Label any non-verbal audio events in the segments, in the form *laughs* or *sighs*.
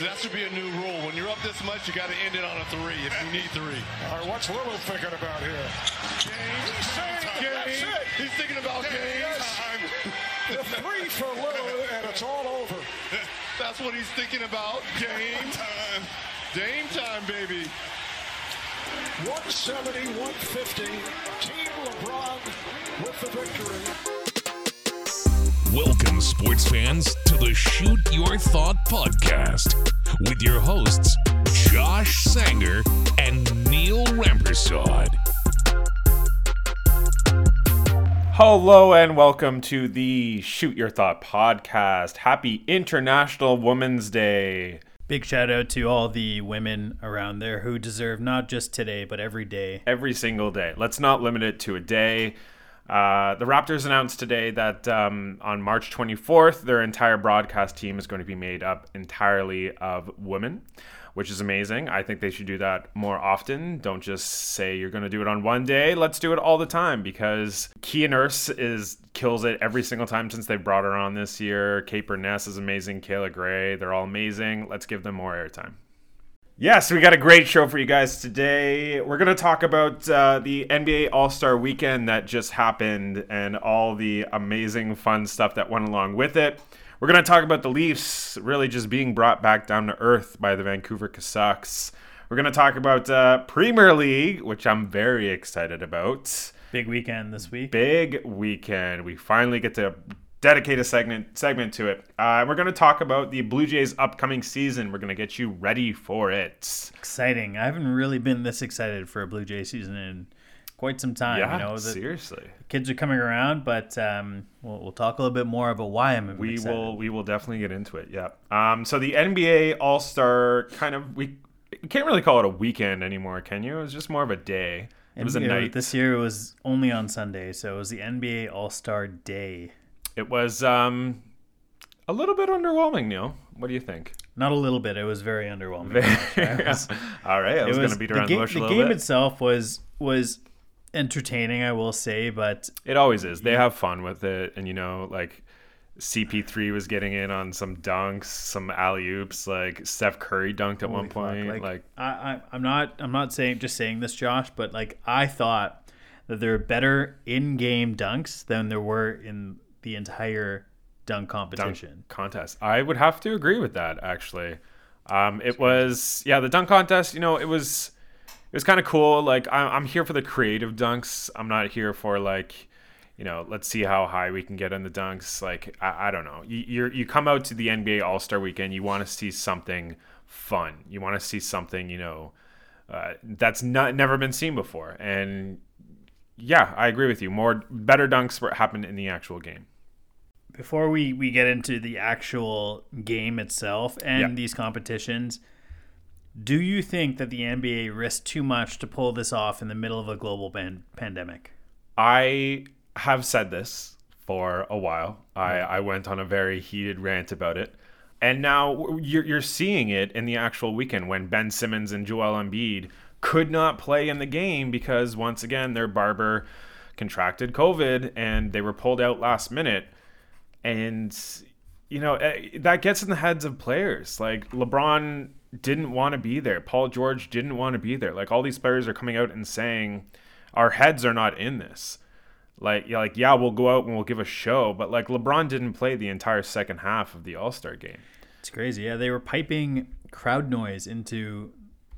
That should be a new rule. When you're up this much, you got to end it on a three if you need three. All right, what's Lillard thinking about here? He's saying game. He's thinking about game Yes. time. The three for Lillard, and it's all over. *laughs* That's what he's thinking about. Game time. Game time, baby. 170, 150. Team LeBron with the victory. Welcome, sports fans, to the Shoot Your Thought podcast with your hosts, Josh Sanger and Neil Rampersad. Hello and welcome to the Shoot Your Thought podcast. Happy International Women's Day. Big shout out to all the women around there who deserve not just today, but every day. Every single day. Let's not limit it to a day. Uh, the Raptors announced today that um, on March 24th, their entire broadcast team is going to be made up entirely of women, which is amazing. I think they should do that more often. Don't just say you're going to do it on one day. Let's do it all the time because Kia Nurse is kills it every single time since they brought her on this year. Kate Beirness is amazing. Kayla Grey, they're all amazing. Let's give them more airtime. Yes, we got a great show for you guys today. We're going to talk about uh, the NBA All Star weekend that just happened and all the amazing fun stuff that went along with it. We're going to talk about the Leafs really just being brought back down to earth by the Vancouver Canucks. We're going to talk about uh, Premier League, which I'm very excited about. Big weekend this week. Big weekend. We finally get to dedicate a segment segment to it. Uh, we're going to talk about the Blue Jays' upcoming season. We're going to get you ready for it. Exciting. I haven't really been this excited for a Blue Jay season in quite some time. Yeah, you know, seriously. kids are coming around, but um, we'll, we'll talk a little bit more about why I'm We excited. will we will definitely get into it. Yeah. Um. So the NBA All Star kind of we can't really call it a weekend anymore, can you? It was just more of a day. It was a night. This year it was only on Sunday, so it was the NBA All Star Day. It was um a little bit underwhelming, Neil. What do you think? Not a little bit. It was very underwhelming. It was- *laughs* All right, I was, it going to beat the around the, game, bush a the game bit. itself was was entertaining, I will say, but It always is. They have fun with it, and you know, like CP3 was getting in on some dunks, some alley oops. Like Steph Curry dunked at one Holy fuck, point. Like, I, I, I'm not, I'm not saying just saying this, Josh, but like I thought that there were better in-game dunks than there were in the entire dunk dunk competition. contest. I would have to agree with that. Actually, um, it was yeah the dunk contest. You know, it was it was kind of cool. Like I'm, I'm here for the creative dunks. I'm not here for like you know let's see how high we can get in the dunks. Like I, I don't know. You you're, you come out to the NBA All Star Weekend. You want to see something fun. You want to see something you know uh, that's not never been seen before. And yeah, I agree with you. More better dunks were happened in the actual game. Before we we get into the actual game itself and Yeah. these competitions, do you think that the NBA risked too much to pull this off in the middle of a global pan- pandemic? I have said this for a while. I, I went on a very heated rant about it. And now you're, you're seeing it in the actual weekend when Ben Simmons and Joel Embiid could not play in the game because, once again, their barber contracted COVID and they were pulled out last minute. And, you know, eh, that gets in the heads of players. Like, LeBron didn't want to be there. Paul George didn't want to be there. Like, all these players are coming out and saying, our heads are not in this. Like, yeah, like, yeah, we'll go out and we'll give a show, but like LeBron didn't play the entire second half of the All Star game. It's crazy. Yeah, they were piping crowd noise into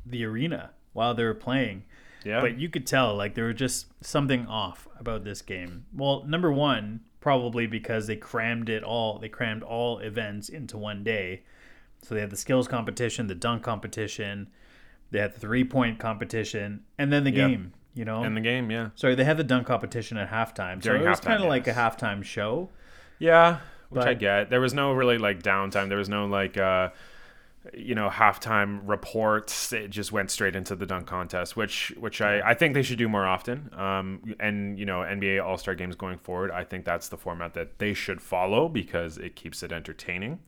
the arena while they were playing. Yeah, But you could tell like there was just something off about this game. Well, number one, probably because they crammed it all. They crammed all events into one day. So they had the skills competition, the dunk competition, they had the three point competition, and then the game. You know, in the game, yeah, sorry, they had the dunk competition at halftime. During so it was kind of like a halftime show. yeah, which I get. There was no really like downtime. There was no like, uh, you know, halftime reports. It just went straight into the dunk contest, which which I I think they should do more often. Um, and you know, NBA All Star games going forward, I think that's the format that they should follow because it keeps it entertaining.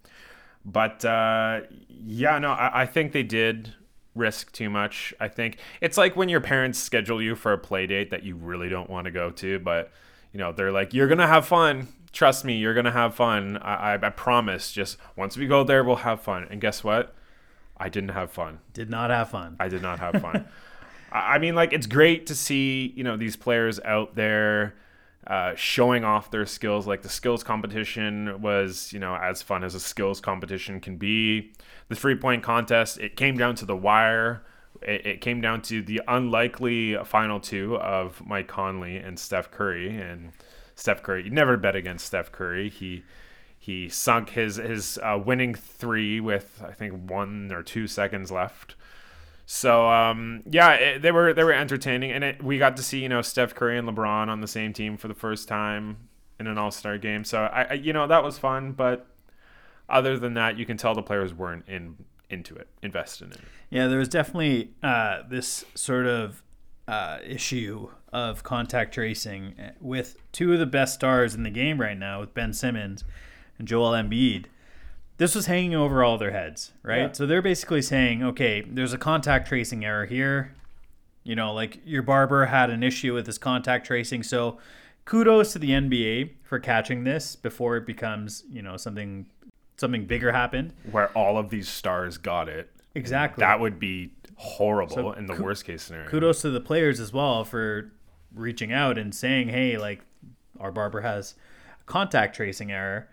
But uh, yeah, no, I, I think they did risk too much. I think it's like when your parents schedule you for a play date that you really don't want to go to, but you know they're like, "You're gonna have fun. Trust me, you're gonna have fun. I, I, I promise. Just once we go there, we'll have fun." And guess what? I didn't have fun. Did not have fun. I did not have fun. *laughs* I mean, like it's great to see you know these players out there uh, showing off their skills. Like the skills competition was you know as fun as a skills competition can be. The three point contest it came down to the wire. It, it came down to the unlikely final two of Mike Conley and Steph Curry. And Steph Curry, you never bet against Steph Curry. He he sunk his his uh, winning three with I think one or two seconds left. So um, yeah, it, they were they were entertaining, and it, we got to see you know Steph Curry and LeBron on the same team for the first time in an All Star game. So I, I you know that was fun, but other than that, you can tell the players weren't in into it, invested in it. Yeah, there was definitely uh, this sort of uh, issue of contact tracing with two of the best stars in the game right now, with Ben Simmons and Joel Embiid. This was hanging over all their heads, right? Yeah. So they're basically saying, okay, there's a contact tracing error here. You know, like your barber had an issue with his contact tracing. So kudos to the NBA for catching this before it becomes, you know, something something bigger happened. Where all of these stars got it, Exactly. that would be horrible So in the worst case scenario. kudos to the players as well for reaching out and saying, "Hey, like our barber has a contact tracing error,"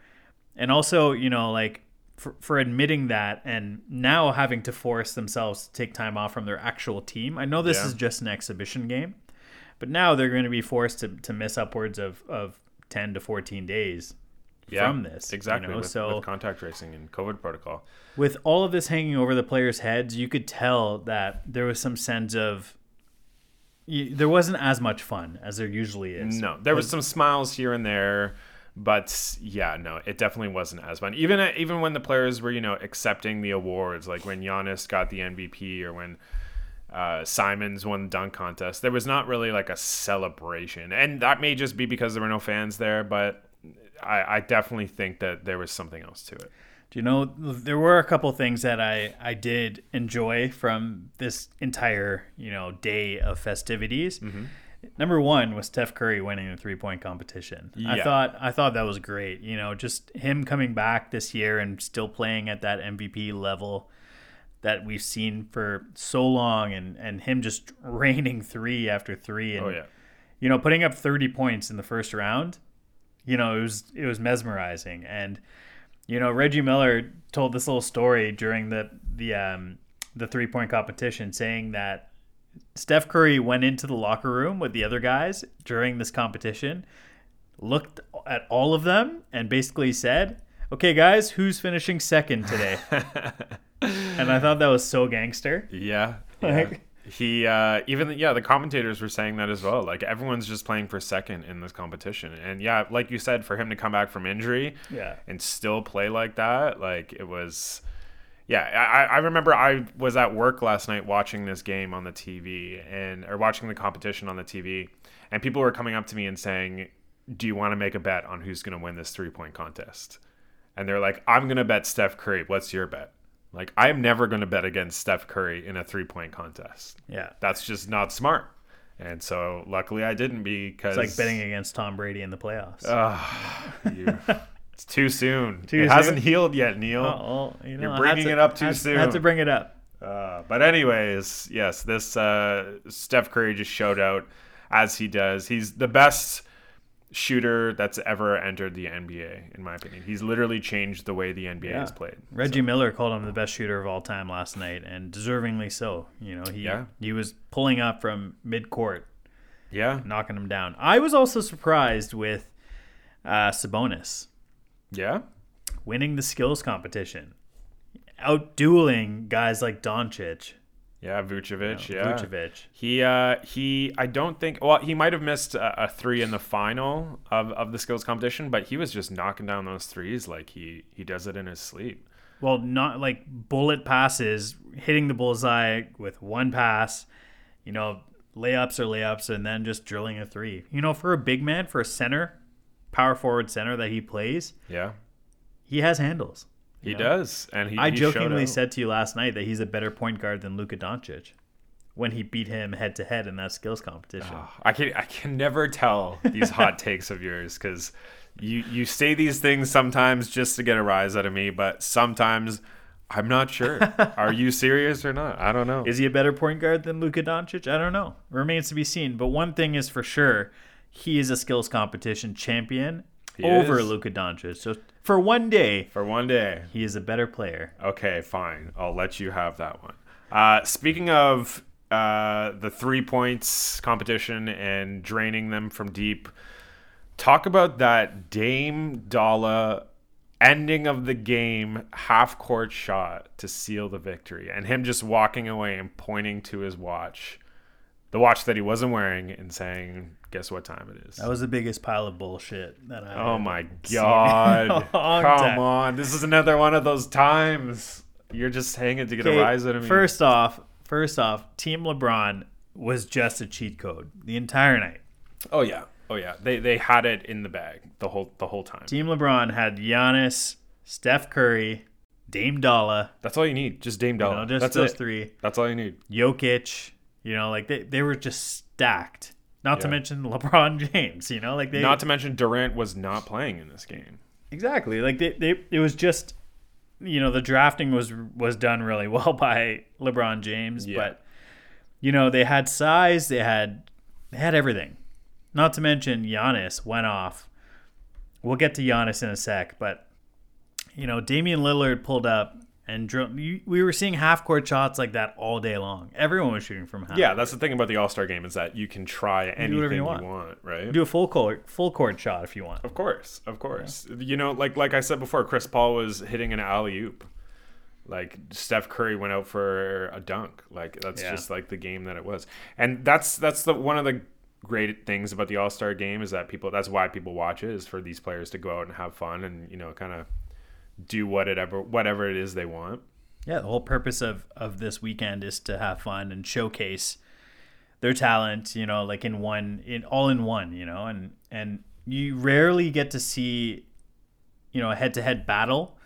and also, you know, like for, for admitting that and now having to force themselves to take time off from their actual team. I know this Yeah. is just an exhibition game, but now they're going to be forced to, to miss upwards of, of 10 to 14 days Yeah, from this. you exactly know? with, so with contact tracing and COVID protocol. with all of this hanging over the players' heads, you could tell that there was some sense of there wasn't as much fun as there usually is. No, there was some smiles here and there, but yeah, no, it definitely wasn't as fun. Even even when the players were, you know, accepting the awards, like when Giannis got the MVP or when uh, Simons won the dunk contest, there was not really like a celebration, and that may just be because there were no fans there, but. I, I definitely think that there was something else to it. Do you know there were a couple things that I I did enjoy from this entire you know day of festivities. Mm-hmm. Number one was Steph Curry winning the three point competition. I thought I thought that was great. You know, just him coming back this year and still playing at that MVP level that we've seen for so long, and and him just *laughs* raining three after three, and Oh yeah, you know, putting up 30 points in the first round, you know, it was it was mesmerizing. And you know, Reggie Miller told this little story during the the um the three point competition, saying that Steph Curry went into the locker room with the other guys during this competition, looked at all of them, and basically said, "Okay, guys, who's finishing second today?" *laughs* and I thought that was so gangster. yeah. yeah. Like- he uh, even yeah the commentators were saying that as well. Like everyone's just playing for second in this competition. And yeah like you said for him to come back from injury Yeah. and still play like that like it was yeah I, I remember i was at work last night watching this game on the tv and or watching the competition on the tv and people were coming up to me and saying do you want to make a bet on who's going to win this three point contest? And they're like i'm going to bet steph curry. What's your bet like i'm never going to bet against steph curry in a three point contest Yeah. that's just not smart and so luckily i didn't because It's like betting against Tom Brady in the playoffs. you, *laughs* it's too soon. Too it hasn't healed yet, Neil. Oh, well, you know, You're I bringing to- it up too had- soon. Had to bring it up. Uh, but anyways, yes, this uh, Steph Curry just showed out as he does. He's the best shooter that's ever entered the NBA, in my opinion. He's literally changed the way the NBA is played. Reggie Miller called him the best shooter of all time last night, and deservingly so. You know, he Yeah. he was pulling up from mid court, Yeah, knocking him down. I was also surprised with uh, Sabonis yeah, winning the skills competition, outdueling guys like Doncic, yeah. Vucevic, know, yeah. Vucevic. He uh he I don't think well he might have missed a, a three in the final of, of the skills competition, but he was just knocking down those threes like he he does it in his sleep. Well, not like bullet passes, hitting the bullseye with one pass, you know, layups or layups, and then just drilling a three. You know, for a big man, for a center, power forward center that he plays, Yeah, he has handles. He know? does, and he. I he jokingly said to you last night that he's a better point guard than Luka Doncic when he beat him head to head in that skills competition. Ah, I can I can never tell these hot *laughs* takes of yours because you you say these things sometimes just to get a rise out of me, but sometimes I'm not sure. *laughs* Are you serious or not? I don't know. Is he a better point guard than Luka Doncic? I don't know. Remains to be seen. But one thing is for sure, he is a skills competition champion He over is. Luka Doncic. So for one day, For one day. he is a better player. Okay, fine. I'll let you have that one. Uh, speaking of uh, the three points competition and draining them from deep, talk about that Dame Dolla ending of the game half court shot to seal the victory and him just walking away and pointing to his watch. The watch that he wasn't wearing and saying, Guess what time it is? That was the biggest pile of bullshit that I. Oh my *laughs* god. Come time. on. This is another one of those times. You're just hanging to get a rise out of me. First off, first off, Team LeBron was just a cheat code the entire night. Oh yeah. Oh yeah. They they had it in the bag the whole the whole time. Team LeBron had Giannis, Steph Curry, Dame Dolla, That's all you need. Just Dame you know, just That's those it. three. That's all you need. Jokic, you know, like they, they were just stacked. Not to mention LeBron *laughs* James, you know, like they Not to mention Durant was not playing in this game. exactly like they, they it was just you know the drafting was was done really *laughs* well by LeBron James, Yeah. but you know they had size, they had they had everything. Not to mention Giannis went off. We'll get to Giannis in a sec, but you know Damian Lillard pulled up and we were seeing half court shots like that all day long. Everyone was shooting from half. Yeah, that's the thing about the All Star game is that you can try anything you you want. want. right? do a full court full court shot if you want. Of course, of course. You know, like like I said before, Chris Paul was hitting an alley oop. Like Steph Curry went out for a dunk. Like that's Yeah. just like the game that it was. And that's that's the one of the great things about the All Star game is that people that's why people watch it is for these players to go out and have fun and you know kind of do whatever whatever it is they want. Yeah, the whole purpose of of this weekend is to have fun and showcase their talent, you know, like in one in all in one, you know, and and you rarely get to see you know, a head-to-head battle.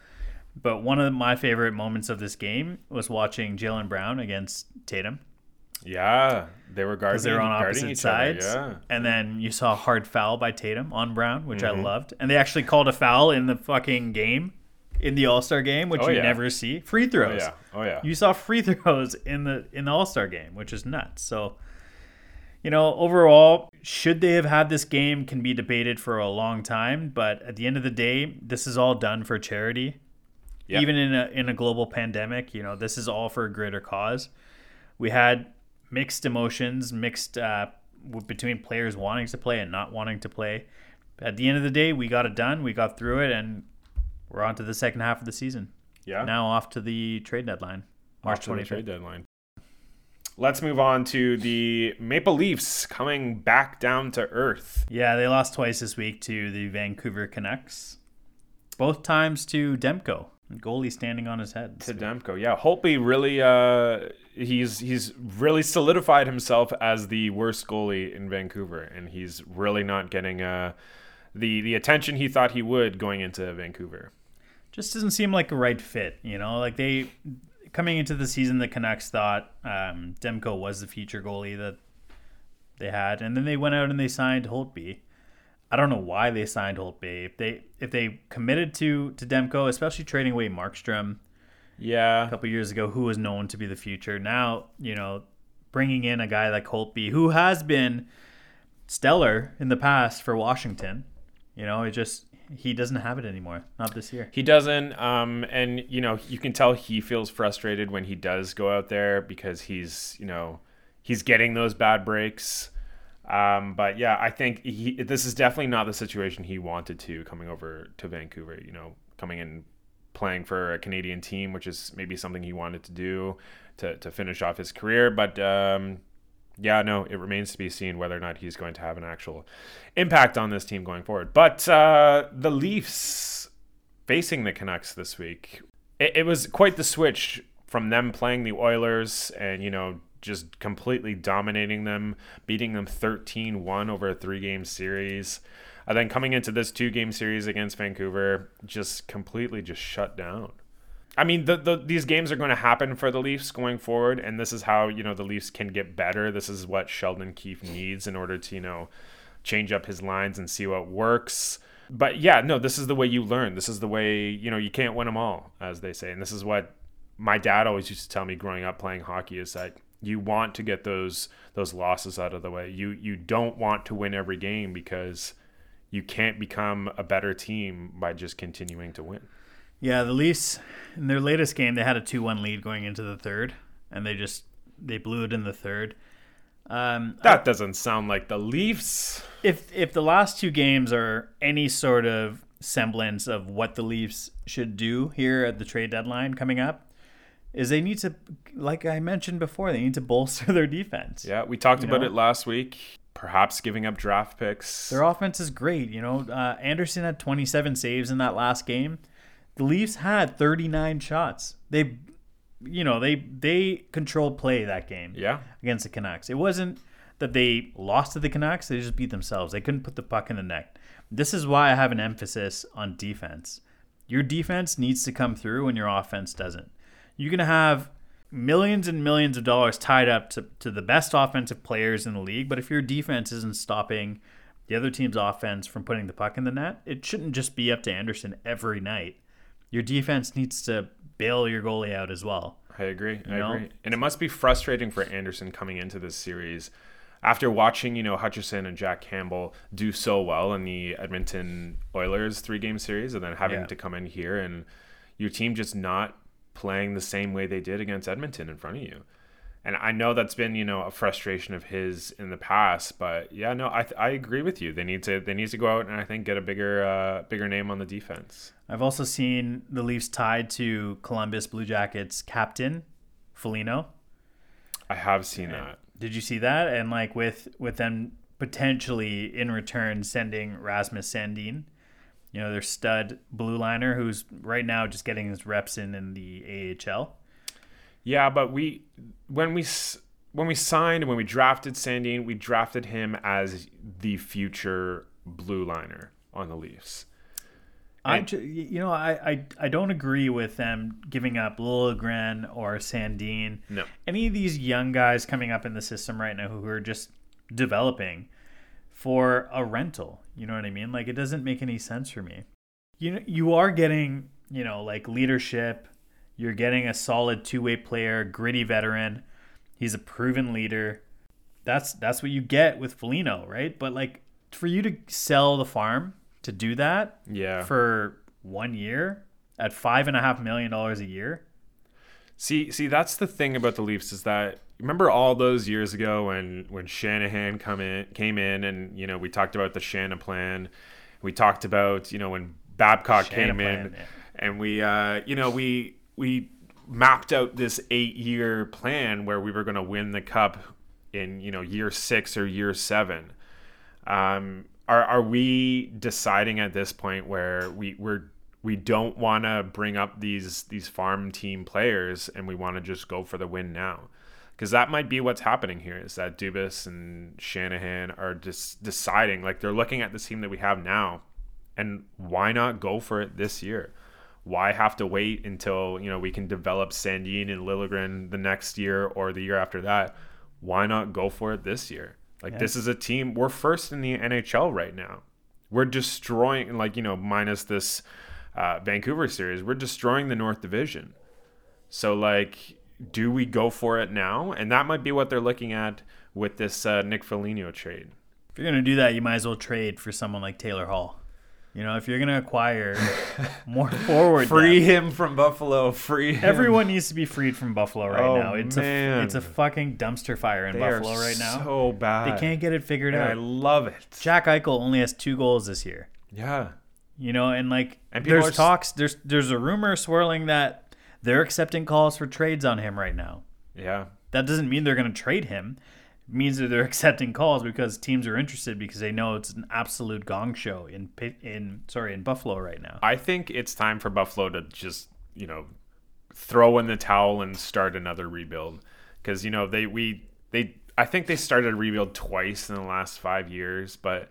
But one of my favorite moments of this game was watching Jaylen Brown against Tatum Yeah, they were guarding they're on guarding opposite each other, sides. Yeah. And then you saw a hard foul by Tatum on Brown, which Mm-hmm. I loved. And they actually called a foul in the fucking game, in the All Star game, which Oh, you yeah. never see. Free throws. Oh yeah. Oh yeah. You saw free *laughs* throws in the in the All Star game, which is nuts. So, you know, overall, should they have had this game can be debated for a long time. But at the end of the day, this is all done for charity. Yeah. Even in a in a global pandemic, you know, this is all for a greater cause. We had mixed emotions, mixed uh, w- between players wanting to play and not wanting to play. At the end of the day, we got it done. We got through it, and we're on to the second half of the season. yeah. Now off to the trade deadline, March twenty trade deadline. Let's move on to the Maple Leafs coming back down to earth. Yeah, they lost twice this week to the Vancouver Canucks. Both times to Demko, goalie standing on his head. To Demko, yeah. Holtby really, uh, he's he's really solidified himself as the worst goalie in Vancouver, and he's really not getting uh, the the attention he thought he would going into Vancouver. Just doesn't seem like a right fit. You know, like they coming into the season, the Canucks thought um, Demko was the future goalie that they had, and then they went out and they signed Holtby. I don't know why they signed Holtby. If they if they committed to to Demko, especially trading away Markstrom, Yeah, a couple years ago who was known to be the future. Now, you know, bringing in a guy like Holtby who has been stellar in the past for Washington, you know, it just he doesn't have it anymore. Not this year. He doesn't, um, and you know you can tell he feels frustrated when he does go out there because he's you know he's getting those bad breaks. Um, but yeah, I think he, this is definitely not the situation he wanted to coming over to Vancouver. You know, coming in playing for a Canadian team, which is maybe something he wanted to do to to finish off his career. But um, yeah, no, it remains to be seen whether or not he's going to have an actual impact on this team going forward. But uh, the Leafs facing the Canucks this week, it, it was quite the switch from them playing the Oilers and, you know, just completely dominating them, beating them 13 1 over a three game series. And then coming into this two game series against Vancouver, just completely just shut down. I mean, the, the these games are going to happen for the Leafs going forward, and this is how you know the Leafs can get better. This is what Sheldon Keefe needs in order to you know change up his lines and see what works. But yeah, no, this is the way you learn. This is the way you know you can't win them all, as they say, and this is what my dad always used to tell me growing up playing hockey is that you want to get those those losses out of the way. You you don't want to win every game because you can't become a better team by just continuing to win. Yeah, the Leafs in their latest game they had a two-one lead going into the third, and they just they blew it in the third. Um, That doesn't sound like the Leafs. if if the last two games are any sort of semblance of what the Leafs should do here at the trade deadline coming up, is they need to, like I mentioned before, they need to *laughs* bolster their defense. Yeah, we talked about know? it last week. Perhaps giving up draft picks. Their offense is great. You know, uh, Andersen had 27 saves in that last game. The Leafs had 39 shots. They, you know, they they controlled play that game. Yeah. against the Canucks. It wasn't that they lost to the Canucks; they just beat themselves. They couldn't put the puck in the net. This is why I have an emphasis on defense. Your defense needs to come through, and your offense doesn't. You're gonna have millions and millions of dollars tied up to, to the best offensive players in the league, but if your defense isn't stopping the other team's offense from putting the puck in the net, it shouldn't just be up to Andersen every night. Your defense needs to bail your goalie out as well. I agree. I know? agree. And it must be frustrating for Andersen coming into this series after watching, you know, Hutchinson and Jack Campbell do so well in the Edmonton Oilers three game series and then having Yeah. to come in here and your team just not playing the same way they did against Edmonton in front of you. And I know that's been, you know, a frustration of his in the past, but yeah, no, I, I agree with you. They need to they need to go out and I think get a bigger uh, bigger name on the defense. I've also seen the Leafs tied to Columbus Blue Jackets captain Foligno. I have seen that. Did you see that? And like with with them potentially in return sending Rasmus Sandin, you know, their stud blue liner who's right now just getting his reps in in the AHL. Yeah, but we when we when we signed when we drafted Sandin, we drafted him as the future blue liner on the Leafs. I, you know, I, I I don't agree with them giving up Liljegren or Sandine. No. Any of these young guys coming up in the system right now who are just developing for a rental. You know what I mean? Like it doesn't make any sense for me. You know, you are getting, you know, like leadership. You're getting a solid two-way player, gritty veteran. He's a proven leader. That's that's what you get with Foligno, right? But like for you to sell the farm to do that, Yeah. for one year at five and a half million dollars a year. See, see, that's the thing about the Leafs is that remember all those years ago when when Shanahan come in came in and you know we talked about the Shanaplan, we talked about you know when Babcock came plan, in yeah. and we uh, you know we we mapped out this eight year plan where we were going to win the cup in you know year six or year seven. Um, are are we deciding at this point where we we're we don't want to bring up these these farm team players and we want to just go for the win now? Because that might be what's happening here is that Dubas and Shanahan are just deciding like they're looking at the team that we have now, and why not go for it this year? Why have to wait until you know we can develop Sandin and Liljegren the next year or the year after that? Why not go for it this year? Like this is a team we're first in the NHL right now. We're destroying like you know minus this uh, Vancouver series, we're destroying the North Division. So like, do we go for it now? And that might be what they're looking at with this uh, Nick Foligno trade. If you're gonna do that, you might as well trade for someone like Taylor Hall. You know, if you're gonna acquire *laughs* more forward, Free depth, him from Buffalo. Free him. everyone needs to be freed from Buffalo right Oh, now. It's man. a it's a fucking dumpster fire in They Buffalo right now. So bad. they can't get it figured And out. I love it. Jack Eichel only has two goals this year. Yeah. You know, and like And there's are talks, there's there's a rumor swirling that they're accepting calls for trades on him right now. Yeah. that doesn't mean they're going to trade him. Means that they're *laughs* accepting calls because teams are interested because they know it's an absolute gong show in in sorry in Buffalo right now. I think it's time for Buffalo to just, you know, throw in the towel and start another rebuild because you know they we they I think they started a rebuild twice in the last 5 years, but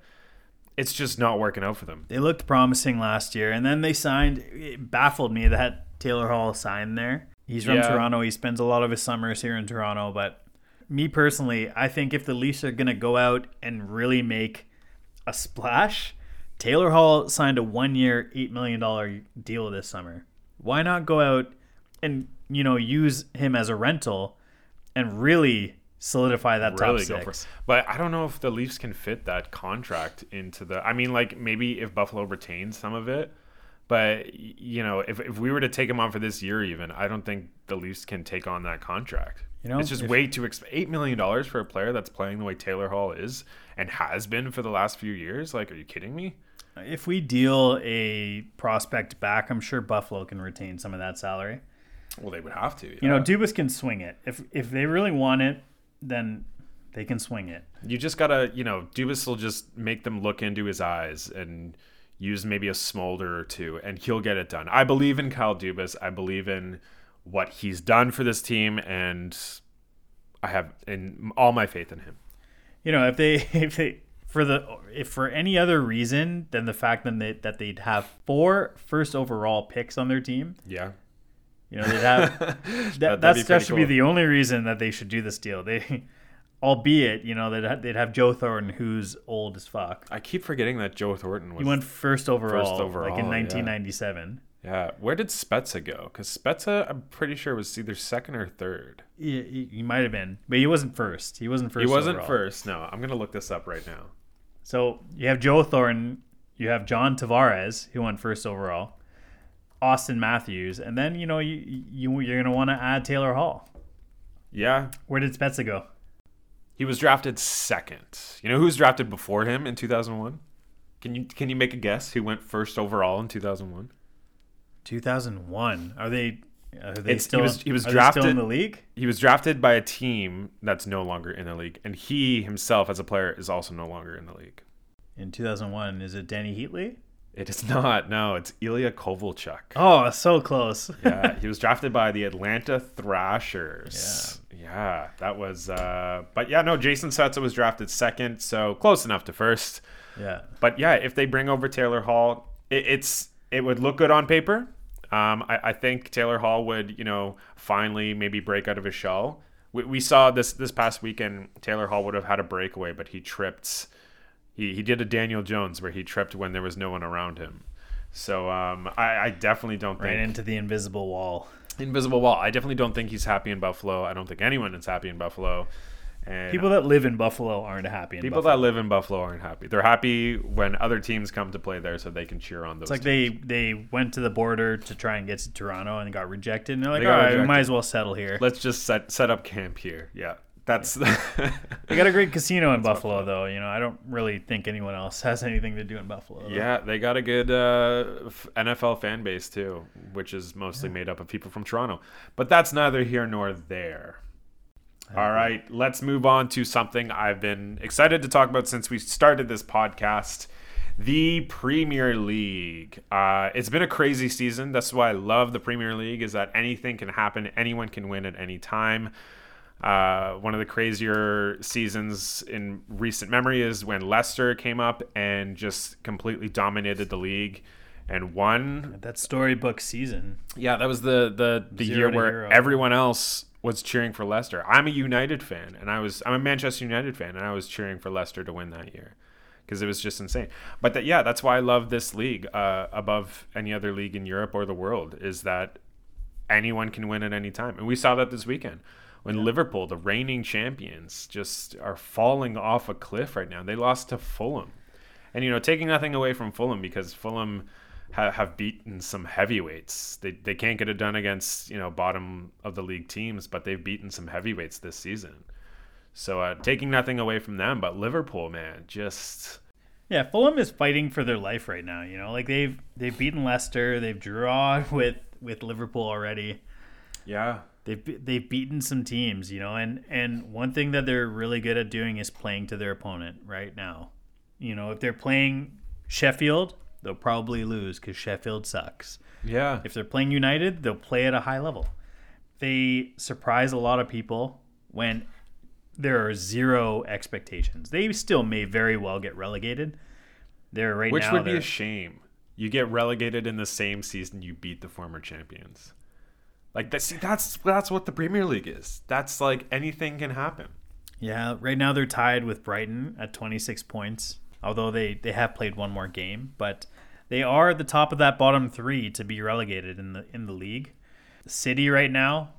it's just not working out for them. They looked promising last year, and then they signed. It baffled me that Taylor Hall signed there. He's from Yeah. Toronto. He spends a lot of his summers here in Toronto. But me personally, I think if the Leafs are going to go out and really make a splash, Taylor Hall signed a one-year, eight million dollar deal this summer. Why not go out and you know use him as a rental and really solidify that top six. But I don't know if the Leafs can fit that contract into the. I mean, like maybe if Buffalo retains some of it, but you know, if if we were to take him on for this year, even I don't think the Leafs can take on that contract. You know, it's just if- way too exp- eight million dollars for a player that's playing the way Taylor Hall is and has been for the last few years. Like, are you kidding me? If we deal a prospect back, I'm sure Buffalo can retain some of that salary. Well, they would have to. You know. Dubas can swing it. If if they really want it, then they can swing it. You just gotta, you know, Dubas will just make them look into his eyes and use maybe a smolder or two, and he'll get it done. I believe in Kyle Dubas. I believe in what he's done for this team, and I have in all my faith in him. You know, if they *laughs* if they for the if for any other reason than the fact that they, that they'd have four first overall picks on their team, Yeah, you know, they'd have *laughs* that, that pretty should be the only reason that they should do this deal. They, *laughs* albeit, you know, they'd have, they'd have Joe Thornton, who's old as fuck. I keep forgetting that Joe Thornton was. He went first overall, like overall, like in yeah. 1997. Yeah, where did Spezza go? Because Spezza, I'm pretty sure was either second or third. He, he, he might have been, but he wasn't first. He wasn't first. he wasn't overall. first. No, I'm gonna look this up right now. So you have Joe Thornton, you have John Tavares, who went first overall, Auston Matthews, and then you know you, you you're gonna want to add Taylor Hall. Yeah, Where did Spezza go? He was drafted second. You know who was drafted before him in 2001? Can you can you make a guess who went first overall in 2001? 2001. Are they? Are they It's- he still? was- he was are they still in the league. He was drafted by a team that's no longer in the league, and he himself as a player is also no longer in the league. In 2001, is it Dany Heatley? It is *laughs* not. No, it's Ilya Kovalchuk. Oh, so close. *laughs* Yeah, he was drafted by the Atlanta Thrashers. Yeah. Yeah, that was uh but yeah, no, Jason Spezza was drafted second, so close enough to first. yeah. But yeah, if they bring over Taylor Hall, it, it's it would look good on paper. Um, I, I think Taylor Hall would, you know, finally maybe break out of his shell. We, we saw this this past weekend. Taylor Hall would have had a breakaway, but he tripped. He he did a Daniel Jones where he tripped when there was no one around him. So um, I, I definitely don't Right think into the invisible wall. invisible wall. I definitely don't think he's happy in Buffalo. I don't think anyone is happy in Buffalo. And People that live in Buffalo aren't happy. In people Buffalo. that live in Buffalo aren't happy. They're happy when other teams come to play there, so they can cheer on those. It's like teams. they they went to the border to try and get to Toronto and got rejected. And they're like, They all got we might as well settle here. let's just set set up camp here. Yeah, that's They got a great casino *laughs* in Buffalo, though. You know, I don't really think anyone else *laughs* has anything to do in Buffalo. though. yeah. They got a good uh, NFL fan base too, which is mostly made up of people from Toronto. But that's neither here nor there. All right, let's move on to something I've been excited to talk about since we started this podcast. The Premier League. Uh, it's been a crazy season. That's why I love the Premier League. Is that anything can happen, anyone can win at any time. Uh, one of the crazier seasons in recent memory is when Leicester came up and just completely dominated the league and won. That storybook season. Yeah, that was the the the Zero year where hero. everyone else was cheering for Leicester. I'm a United fan, and I was I'm a Manchester United fan, and I was cheering for Leicester to win that year because it was just insane. But that yeah, that's why I love this league uh, above any other league in Europe or the world is that anyone can win at any time, and we saw that this weekend when Liverpool, the reigning champions, just are falling off a cliff right now. They lost to Fulham, and you know taking nothing away from Fulham because Fulham ha- have beaten some heavyweights. They they can't get it done against you know bottom of the league teams, but they've beaten some heavyweights this season. So uh, taking nothing away from them, but Liverpool, man, just Yeah, Fulham is fighting for their life right now. You know, like they've they've beaten Leicester, they've drawn *laughs* with with Liverpool already. yeah, They've they've beaten some teams, you know, and and one thing that they're really good at doing is playing to their opponent right now. You know, if they're playing Sheffield, they'll probably lose because Sheffield sucks. yeah, If they're playing United, they'll play at a high level. They surprise a lot of people when there are zero expectations. They still may very well get relegated. They're right which now. would be a shame. You get relegated in the same season you beat the former champions. Like that, see, that's that's what the Premier League is. That's like anything can happen. Yeah, right now they're tied with Brighton at 26 points, although they, they have played one more game, but they are at the top of that bottom three to be relegated in the in the league. City right now.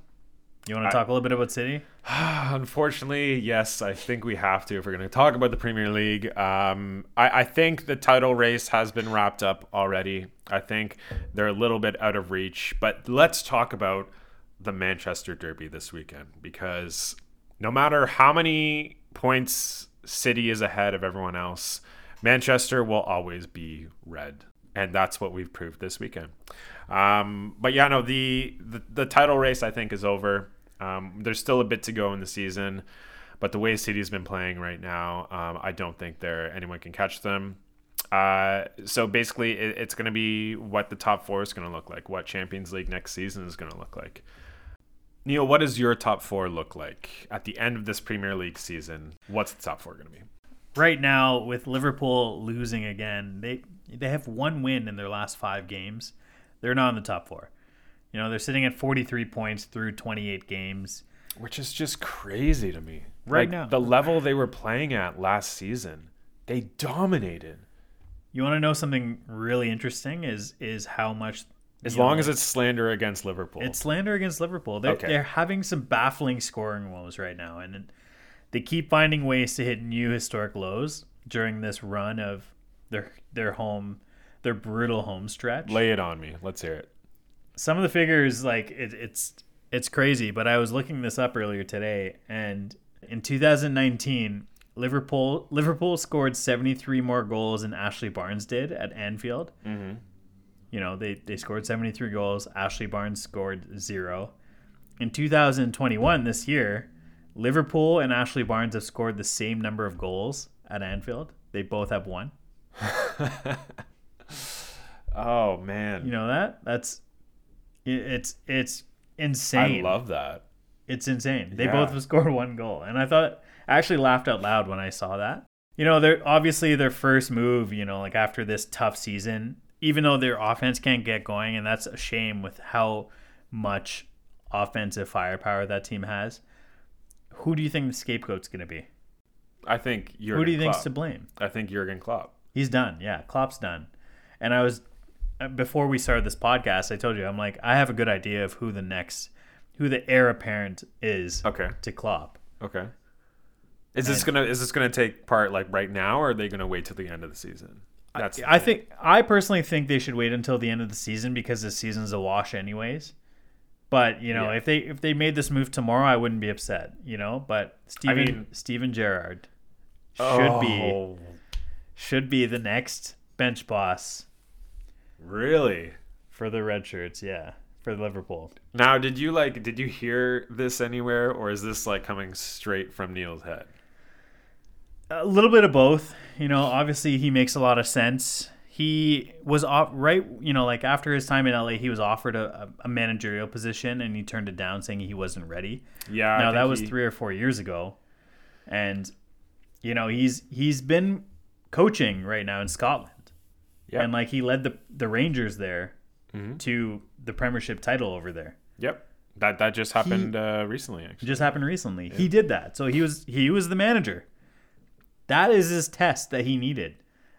You want to talk a little bit about City? *sighs* Unfortunately, yes, I think we have to if we're going to talk about the Premier League. Um, I, I think the title race has been wrapped up already. I think they're a little bit out of reach. But let's talk about the Manchester Derby this weekend because no matter how many points City is ahead of everyone else, Manchester will always be red. And that's what we've proved this weekend. Um, but yeah, no, the, the, the title race I think is over. Um, there's still a bit to go in the season, but the way City's been playing right now, um, I don't think there anyone can catch them. Uh, so basically, it, it's going to be what the top four is going to look like, what Champions League next season is going to look like. Neil, what does your top four look like at the end of this Premier League season? What's the top four going to be? Right now, with Liverpool losing again, they they have one win in their last five games. They're not in the top four. You know, they're sitting at 43 points through 28 games. Which is just crazy to me. Right Like, now. The level they were playing at last season, they dominated. You want to know something really interesting? Is is how much As you know, long as it's slander against Liverpool. it's slander against Liverpool. They're, Okay. they're having some baffling scoring woes right now, and they keep finding ways to hit new historic lows during this run of their their home, their brutal home stretch. Lay it on me. Let's hear it. some of the figures like it, it's it's crazy but i was looking this up earlier today and in 2019 liverpool liverpool scored 73 more goals than ashley barnes did at anfield mm-hmm. You know they, they scored 73 goals ashley barnes scored zero in 2021 this year liverpool and ashley barnes have scored the same number of goals at anfield they both have one *laughs* Oh man. you know that that's it- it's it's insane. I love that. It's insane. They Yeah. both have scored one goal, and I thought I actually laughed out loud when I saw that. You know, they're obviously their first move. You know, like after this tough season, even though their offense can't get going, and that's a shame with how much offensive firepower that team has. Who do you think the scapegoat's going to be? I think Jurgen Who do you Klopp. think's to blame? I think Jurgen Klopp. He's done. Yeah, Klopp's done. And I was uh, before we started this podcast, I told you I'm like I have a good idea of who the next, who the heir apparent is Okay. to Klopp. Okay. Is this gonna is this gonna take part like right now, or are they gonna wait till the end of the season? That's the I think I personally think they should wait until the end of the season because this season's a wash anyways. But you know, Yeah. if they if they made this move tomorrow, I wouldn't be upset. You know, but Steven mean- Steven Gerrard should be Oh, should be the next bench boss really. for the red shirts. Yeah, for Liverpool. Now, did you like? Did you hear this anywhere, or is this like coming straight from Neil's head? A little bit of both. You know, obviously he makes a lot of sense. He was off right, you know, like after his time in LA, he was offered a, a managerial position and he turned it down, saying he wasn't ready. Yeah. Now that was he- three or four years ago, and you know he's he's been coaching right now in Scotland, Yeah. and like he led the the Rangers there Mm-hmm. to the Premiership title over there. Yep. That that just happened uh, recently, actually. just happened recently. He did that, so he was he was the manager. That is his test that he needed.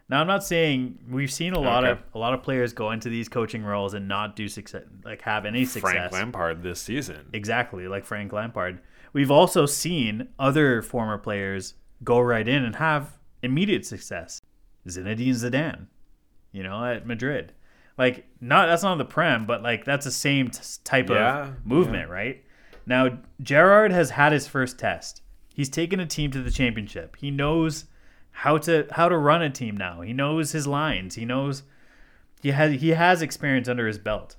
Now I'm not saying we've seen a lot Okay. of a lot of players go into these coaching roles and not do success, like have any success. Frank Lampard this season. Exactly, like Frank Lampard. We've also seen other former players go right in and have immediate success. Zinedine Zidane, you know, at Madrid. Like, not that's not the prem, but like that's the same t- type Yeah, of movement, right? Now, Gerrard has had his first test. He's taken a team to the championship. He knows how to how to run a team now. He knows his lines. He knows he has he has experience under his belt.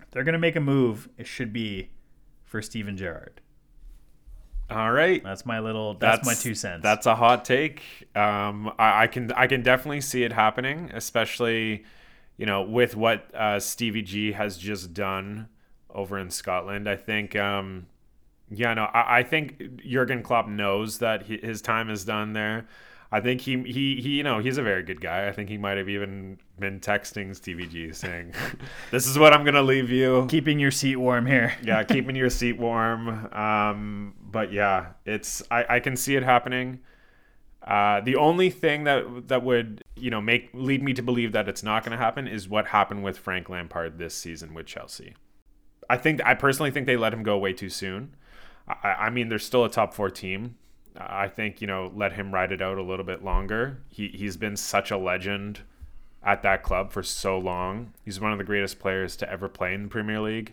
If they're gonna make a move, it should be for Steven Gerrard. All right. That's my little. That's, my two cents. That's a hot take. Um, I, I can I can definitely see it happening, especially you know with what uh, Stevie G has just done over in Scotland. I think. Um, yeah, no, I, I think Jurgen Klopp knows that he, his time is done there. I think he, he he you know he's a very good guy. I think he might have even been texting Stevie G saying, *laughs* "This is what I'm gonna leave you." keeping your seat warm here. *laughs* yeah, keeping your seat warm. Um, but yeah, it's I, I can see it happening. Uh, the only thing that that would you know make lead me to believe that it's not going to happen is what happened with Frank Lampard this season with Chelsea. I think I personally think they let him go way too soon. I, I mean, they're still a top four team. I think you know let him ride it out a little bit longer. He he's been such a legend at that club for so long. He's one of the greatest players to ever play in the Premier League.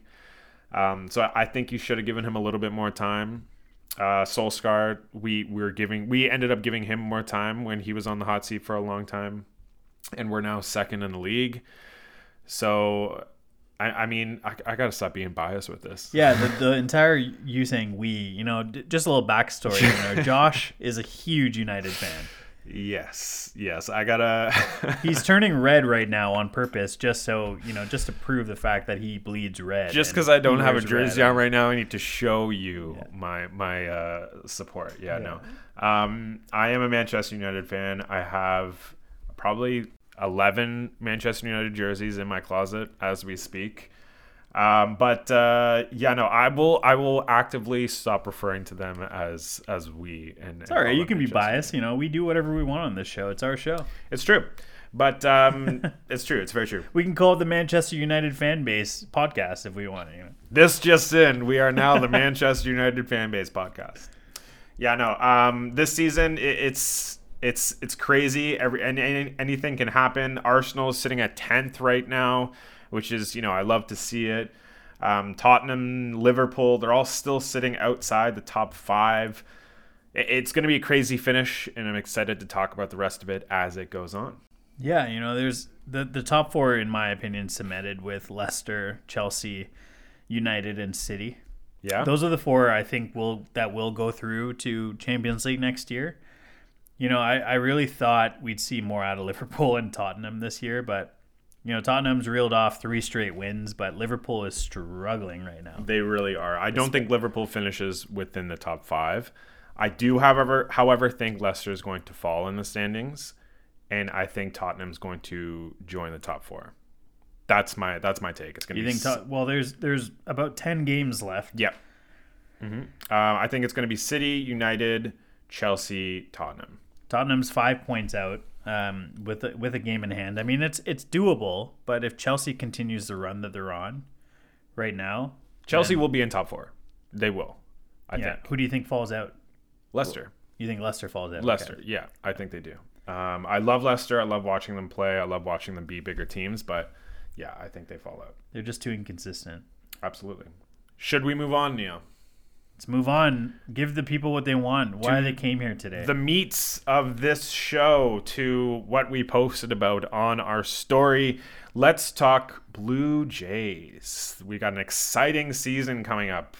Um, so I think you should have given him a little bit more time. Uh, Solskjaer, we we were giving we ended up giving him more time when he was on the hot seat for a long time, and we're now second in the league. So, I, I mean, I, I gotta stop being biased with this. Yeah, the, *laughs* the entire you saying we, you know, d- just a little backstory. You *laughs* know, Josh is a huge United fan. Yes, yes, I gotta. *laughs* He's turning red right now on purpose, just so you know, just to prove the fact that he bleeds red. just because I don't have a jersey on right now, I need to show you my my uh, support. Yeah, no, um, I am a Manchester United fan. I have probably eleven Manchester United jerseys in my closet as we speak. Um, but uh, yeah, no, I will I will actively stop referring to them as as we. And all right. You can be biased. You know, we do whatever we want on this show. It's our show. It's true, but um, *laughs* it's true. It's very true. We can call it the Manchester United fan base podcast if we want. You know. This just in, we are now the *laughs* Manchester United fan base podcast. Yeah, no. Um, this season it, it's it's it's crazy. Every and, and anything can happen. Arsenal is sitting at tenth right now, which is you know I love to see it. Um, Tottenham, Liverpool, they're all still sitting outside the top five. It- It's going to be a crazy finish, and I'm excited to talk about the rest of it as it goes on. Yeah, you know, there's the the top four, in my opinion, cemented with Leicester, Chelsea, United, and City. Yeah, Those are the four I think will that will go through to Champions League next year. You know, I, I really thought we'd see more out of Liverpool and Tottenham this year, but you know, Tottenham's reeled off three straight wins, but Liverpool is struggling right now. They really are. I don't think Liverpool finishes within the top five. I do, however, however, think Leicester is going to fall in the standings, and I think Tottenham's going to join the top four. That's my that's my take. It's going to You be think? Tot- well, there's there's about ten games left. yeah. hmm Uh, I think it's going to be City, United, Chelsea, Tottenham. Tottenham's five points out um, with a, with a game in hand. I mean, it's it's doable, but if Chelsea continues the run that they're on right now, Chelsea then- will be in top four. They will. I yeah. think Who do you think falls out? Leicester. You think Leicester falls out? Okay. Leicester, yeah, I think they do. Um, I love Leicester. I love watching them play. I love watching them be bigger teams. But yeah, I think they fall out. They're just too inconsistent. Absolutely. Should we move on, Neil? Let's move on. Give the people what they want. Why they came here today. The meats of this show to what we posted about on our story. Let's talk Blue Jays. We got an exciting season coming up.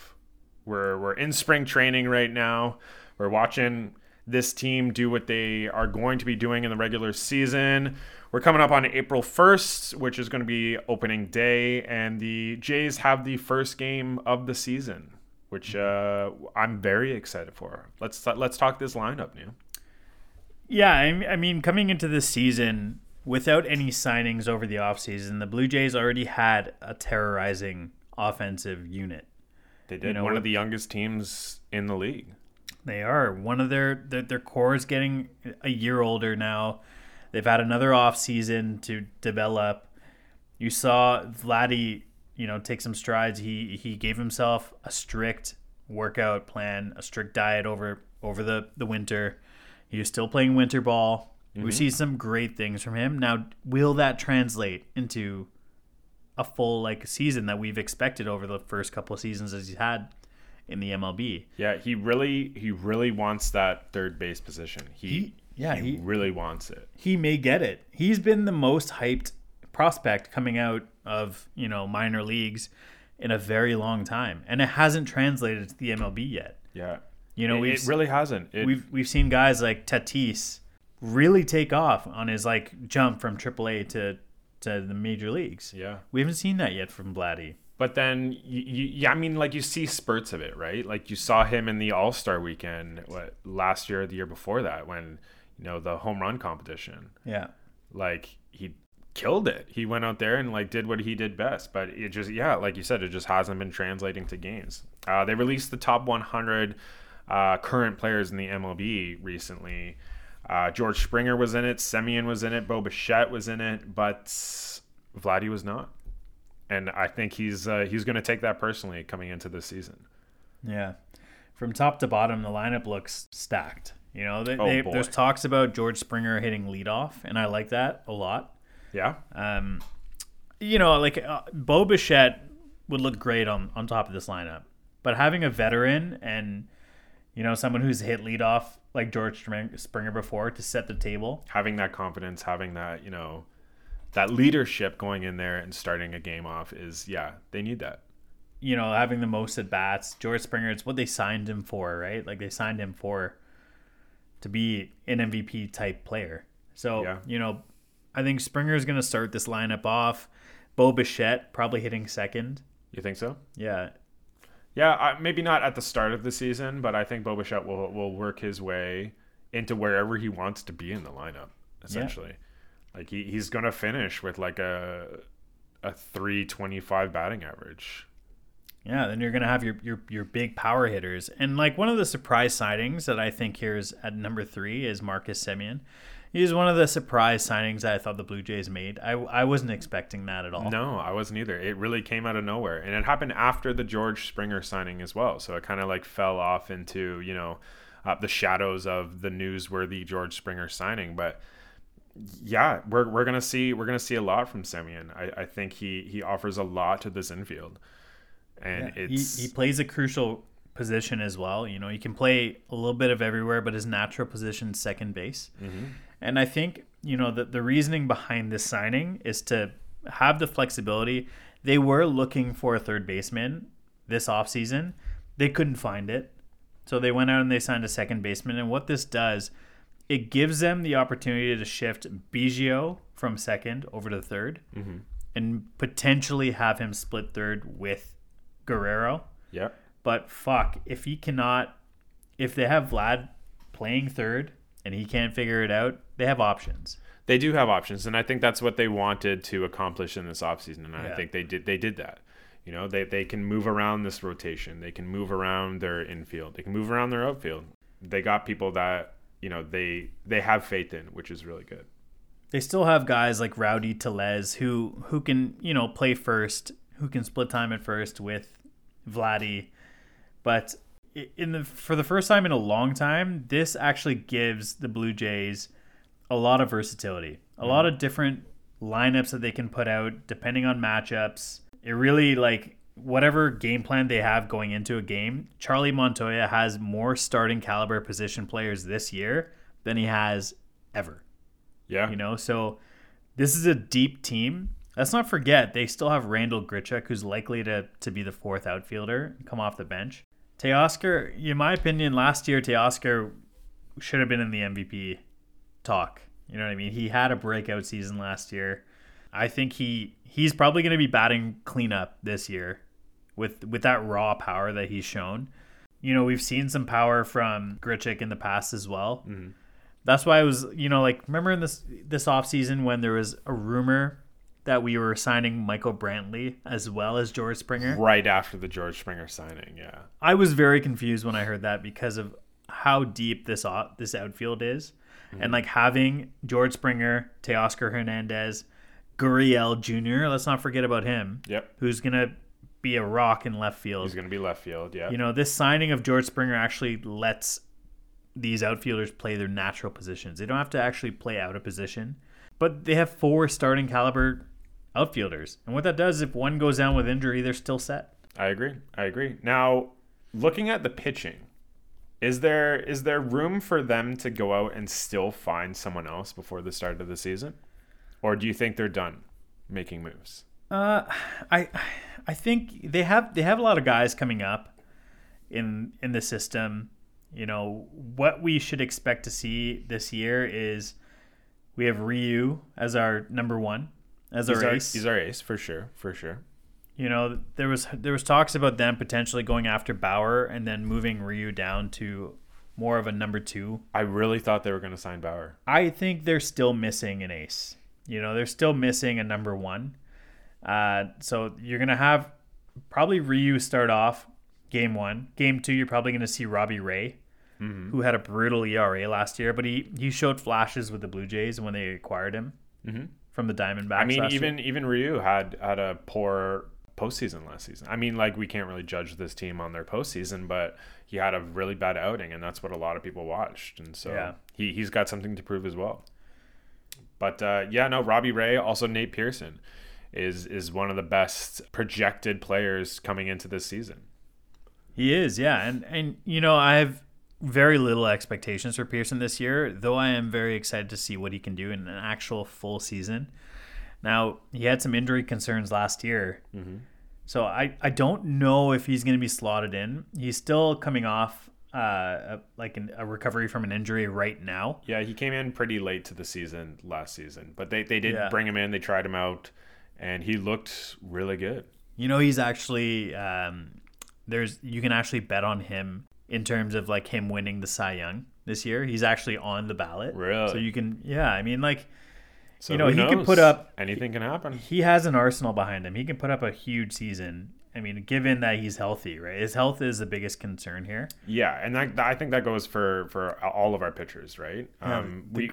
We're we're in spring training right now. We're watching this team do what they are going to be doing in the regular season. We're coming up on April 1st, which is going to be opening day, and the Jays have the first game of the season, which uh, I'm very excited for. Let's let's talk this lineup, Neil. Yeah, I, I mean, coming into this season without any signings over the offseason, the Blue Jays already had a terrorizing offensive unit. They did know, one of the youngest teams in the league. They are. One of their their, their core is getting a year older now. They've had another off season to develop. You saw Vladdy, you know, take some strides. He he gave himself a strict workout plan, a strict diet over over the the winter. He was still playing winter ball. We mm-hmm. see some great things from him. Now, will that translate into a full like season that we've expected over the first couple of seasons as he's had in the MLB? Yeah, he really he really wants that third base position. He, He- yeah, he, he- really wants it. he may get it. He's been the most hyped prospect coming out of, you know, minor leagues in a very long time. And it hasn't translated to the MLB yet. Yeah. You know, it, we've it really hasn't. It, we've we've seen guys like Tatis really take off on his like jump from AAA to to the major leagues. yeah. We haven't seen that yet from Vladdy. But then, you, you, yeah, I mean, like you see spurts of it, right? Like you saw him in the All Star weekend, what last year or the year before that, when you know the home run competition. Yeah. Like he killed it. He went out there and like did what he did best. But it just, yeah, like you said, it just hasn't been translating to games. Uh, they released the top 100 uh, current players in the MLB recently. Uh, George Springer was in it. Semien was in it. Bo Bichette was in it. But Vladdy was not. and I think he's uh, he's going to take that personally coming into this season. Yeah. From top to bottom, the lineup looks stacked. You know, they, Oh, they, there's talks about George Springer hitting leadoff, and I like that a lot. Yeah, Um, you know, like uh, Bo Bichette would look great on, on top of this lineup, but having a veteran and you know someone who's hit leadoff like George Springer before to set the table, having that confidence, having that you know that leadership going in there and starting a game off is yeah they need that. you know, having the most at bats. George Springer, it's what they signed him for, right? Like they signed him for to be an MVP type player. So, Yeah. you know, I think Springer is going to start this lineup off. Bo Bichette probably hitting second. You think so? Yeah. Yeah, I, maybe not at the start of the season, but I think Bo Bichette will will work his way into wherever he wants to be in the lineup. Essentially, like he, he's gonna finish with like a a three twenty five batting average. Yeah, then you're gonna have your, your your big power hitters, and like one of the surprise signings that I think here is at number three is Marcus Semien. He's one of the surprise signings that I thought the Blue Jays made. I, I wasn't expecting that at all. No, I wasn't either. It really came out of nowhere, and it happened after the George Springer signing as well. So it kind of like fell off into you know uh, the shadows of the newsworthy George Springer signing. But yeah, we're, we're gonna see we're gonna see a lot from Semien. I, I think he he offers a lot to this infield, and he, it's he plays a crucial position as well. You know, he can play a little bit of everywhere, but his natural position is second base. Mm-hmm. And I think you know the the reasoning behind this signing is to have the flexibility. They were looking for a third baseman this offseason. They couldn't find it. So they went out and they signed a second baseman. And what this does, it gives them the opportunity to shift Biggio from second over to 3rd mm-hmm. and potentially have him split third with Guerrero. yeah But fuck, if he cannot, if they have Vlad playing third and he can't figure it out, they have options. they do have options, and I think that's what they wanted to accomplish in this offseason, and I think they did they did that. You know, they, they can move around this rotation. They can move around their infield. They can move around their outfield. They got people that, you know, they they have faith in, which is really good. They still have guys like Rowdy Tellez who who can you know play first, who can split time at first with Vladdy, but in the for the first time in a long time, this actually gives the Blue Jays a lot of versatility, a mm-hmm. lot of different lineups that they can put out depending on matchups. It really like whatever game plan they have going into a game. Charlie Montoyo has more starting caliber position players this year than he has ever Yeah. you know so this is a deep team let's not forget they still have randal grichuk who's likely to, to be the fourth outfielder come off the bench teoscar in my opinion last year teoscar should have been in the mvp talk. You know what i mean? He had a breakout season last year. I think he he's probably going to be batting cleanup this year with with that raw power that he's shown. You know we've seen some power from grichuk in the past as well. Mm-hmm. That's why I was, you know, like remember in this this off season when there was a rumor that we were signing Michael Brantley as well as George Springer. Right after the George Springer signing, yeah. I was very confused when I heard that because of how deep this o- this outfield is, and mm-hmm. like having George Springer, Teoscar Hernandez, Gurriel Jr. Let's not forget about him. Yep. Who's gonna be a rock in left field? He's going to be left field, yeah. You know, this signing of George Springer actually lets these outfielders play their natural positions. They don't have to actually play out of position, but they have four starting caliber outfielders. And what that does, if one goes down with injury, they're still set. I agree. I agree. Now, looking at the pitching, is there is there room for them to go out and still find someone else before the start of the season? Or do you think they're done making moves? Uh, I, I think they have they have a lot of guys coming up in in the system. You know what we should expect to see this year is we have Ryu as our number one as He's our our, ace. he's our ace for sure, for sure. You know, there was there was talks about them potentially going after Bauer and then moving Ryu down to more of a number two. I really thought they were going to sign Bauer. I think they're still missing an ace. You know, they're still missing a number one. Uh, so you're gonna have probably Ryu start off game one. Game two, you're probably gonna see Robbie Ray, who had a brutal ERA last year, but he he showed flashes with the Blue Jays when they acquired him from the Diamondbacks. I mean, last year. even even Ryu had had a poor postseason last season. I mean, like we can't really judge this team on their postseason, but he had a really bad outing, and that's what a lot of people watched, and so Yeah. he he's got something to prove as well. But uh, yeah, no, Robbie Ray, also Nate Pearson, is is one of the best projected players coming into this season. He is, yeah, and and you know I have very little expectations for Pearson this year, though I am very excited to see what he can do in an actual full season. Now he had some injury concerns last year, so I I don't know if he's going to be slotted in. He's still coming off uh a, like an, a recovery from an injury right now. Yeah, he came in pretty late to the season last season, but they they did Yeah. bring him in. They tried him out, and he looked really good. You know, he's actually um, there's you can actually bet on him in terms of like him winning the Cy Young this year. He's actually on the ballot. Really? So you can, yeah. I mean, like So You know, he can put up- anything can happen. he has an arsenal behind him. He can put up a huge season. I mean, given that he's healthy, right? His health is the biggest concern here. Yeah, and that, I think that goes for for all of our pitchers, right? Yeah, Um, we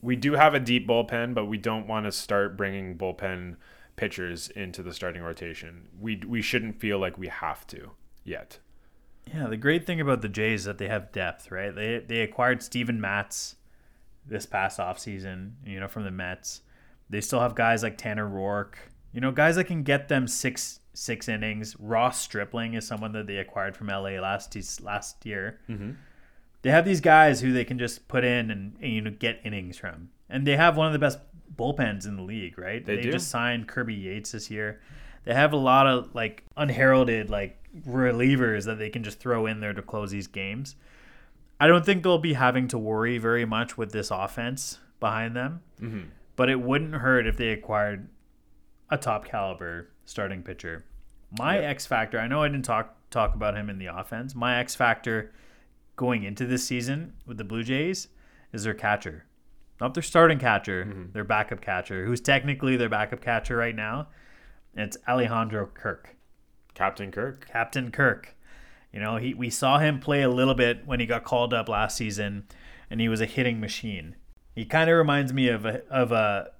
we do have a deep bullpen, but we don't want to start bringing bullpen pitchers into the starting rotation. We we shouldn't feel like we have to yet. Yeah, the great thing about the Jays is that they have depth, right? They they acquired Steven Matz this past offseason, you know, from the Mets. They still have guys like Tanner Roark, you know, guys that can get them six six innings. Ross Stripling is someone that they acquired from LA last last year. Mm-hmm. They have these guys who they can just put in and, and, you know get innings from, and they have one of the best bullpens in the league, right? They do. just signed Kirby Yates this year. They have a lot of like unheralded like relievers that they can just throw in there to close these games. I don't think they'll be having to worry very much with this offense behind them, Mm-hmm. but it wouldn't hurt if they acquired a top caliber starting pitcher. My X factor, I know I didn't talk talk about him in the offense. My X factor going into this season with the Blue Jays is their catcher. Not their starting catcher, Mm-hmm. their backup catcher, who's technically their backup catcher right now. And it's Alejandro Kirk. Captain Kirk. Captain Kirk. You know, he we saw him play a little bit when he got called up last season, and he was a hitting machine. He kind of reminds me of a of a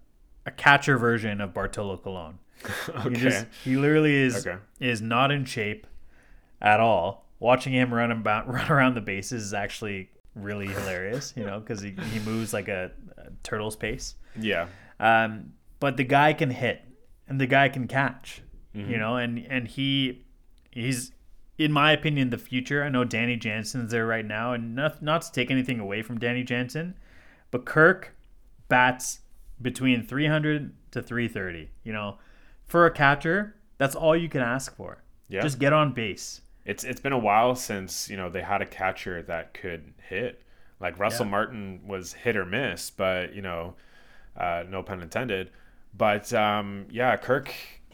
a catcher version of Bartolo Colon. *laughs* okay. He just he literally is Okay. is not in shape at all. Watching him run about *laughs* run around the bases is actually really hilarious. You know, because he, he moves like a, a turtle's pace. yeah. Um, but the guy can hit and the guy can catch, Mm-hmm. you know, and and he he's in my opinion the future. I know Danny Jansen's there right now, and not not to take anything away from Danny Jansen, but Kirk bats between 300 to 330. You know, for a catcher, that's all you can ask for. Yeah. Just get on base. It's it's been a while since you know they had a catcher that could hit. Like Russell Yeah. Martin was hit or miss, but you know, uh, no pun intended. But um, yeah, Kirk,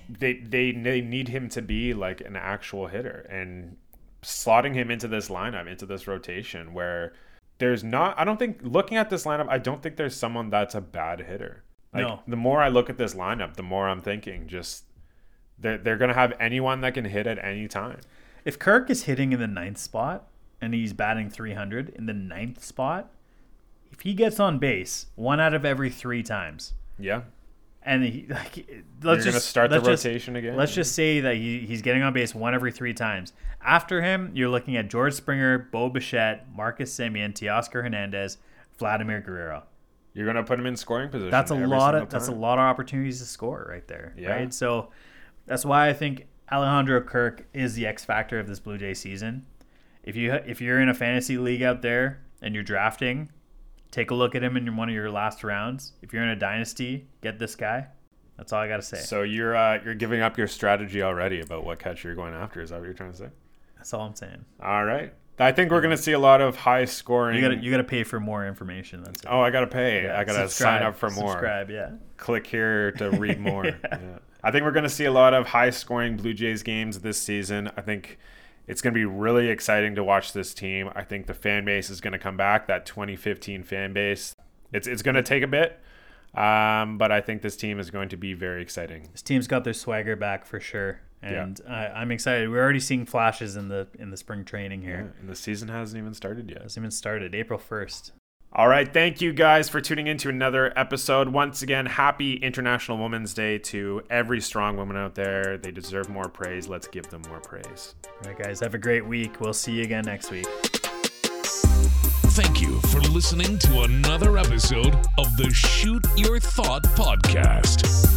they they they need him to be like an actual hitter, and slotting him into this lineup, into this rotation, where there's not. I don't think looking at this lineup, I don't think there's someone that's a bad hitter. Like, No. The more I look at this lineup, the more I'm thinking just they're they're gonna have anyone that can hit at any time. If Kirk is hitting in the ninth spot and he's batting 300 in the ninth spot, if he gets on base one out of every three times, Yeah. And he *laughs* like let's You're just start the let's just- rotation again? Let's just say that he, he's getting on base one every three times. After him, you're looking at George Springer, Bo Bichette, Marcus Semien, Teoscar Hernandez, Vladimir Guerrero. You're gonna put him in scoring position. That's a lot of that's a lot of opportunities to score right there. Yeah. Right. So that's why I think Alejandro Kirk is the X factor of this Blue Jay season. If you if you're in a fantasy league out there and you're drafting, take a look at him in one of your last rounds. If you're in a dynasty, get this guy. That's all I gotta say. So you're uh, you're giving up your strategy already about what catcher you're going after. Is that what you're trying to say? That's all I'm saying. All right. I think we're gonna see a lot of high scoring. You gotta you gotta pay for more information. That's it. oh, I gotta pay. Yeah, I gotta subscribe, sign up for more. Subscribe, yeah. Click here to read *laughs* more. yeah. I think we're gonna see a lot of high scoring Blue Jays games this season. I think it's gonna be really exciting to watch this team. I think the fan base is gonna come back. That 2015 fan base. It's it's gonna take a bit. Um, but I think this team is going to be very exciting. This team's got their swagger back for sure, and I, I'm excited. We're already seeing flashes in the in the spring training here. And the season hasn't even started yet. It Hasn't even started. April first. All right, thank you guys for tuning in to another episode. Once again, happy International Women's Day to every strong woman out there. They deserve more praise. Let's give them more praise. All right, guys, have a great week. We'll see you again next week. Thank you for listening to another episode of the Shoot Your Thought podcast.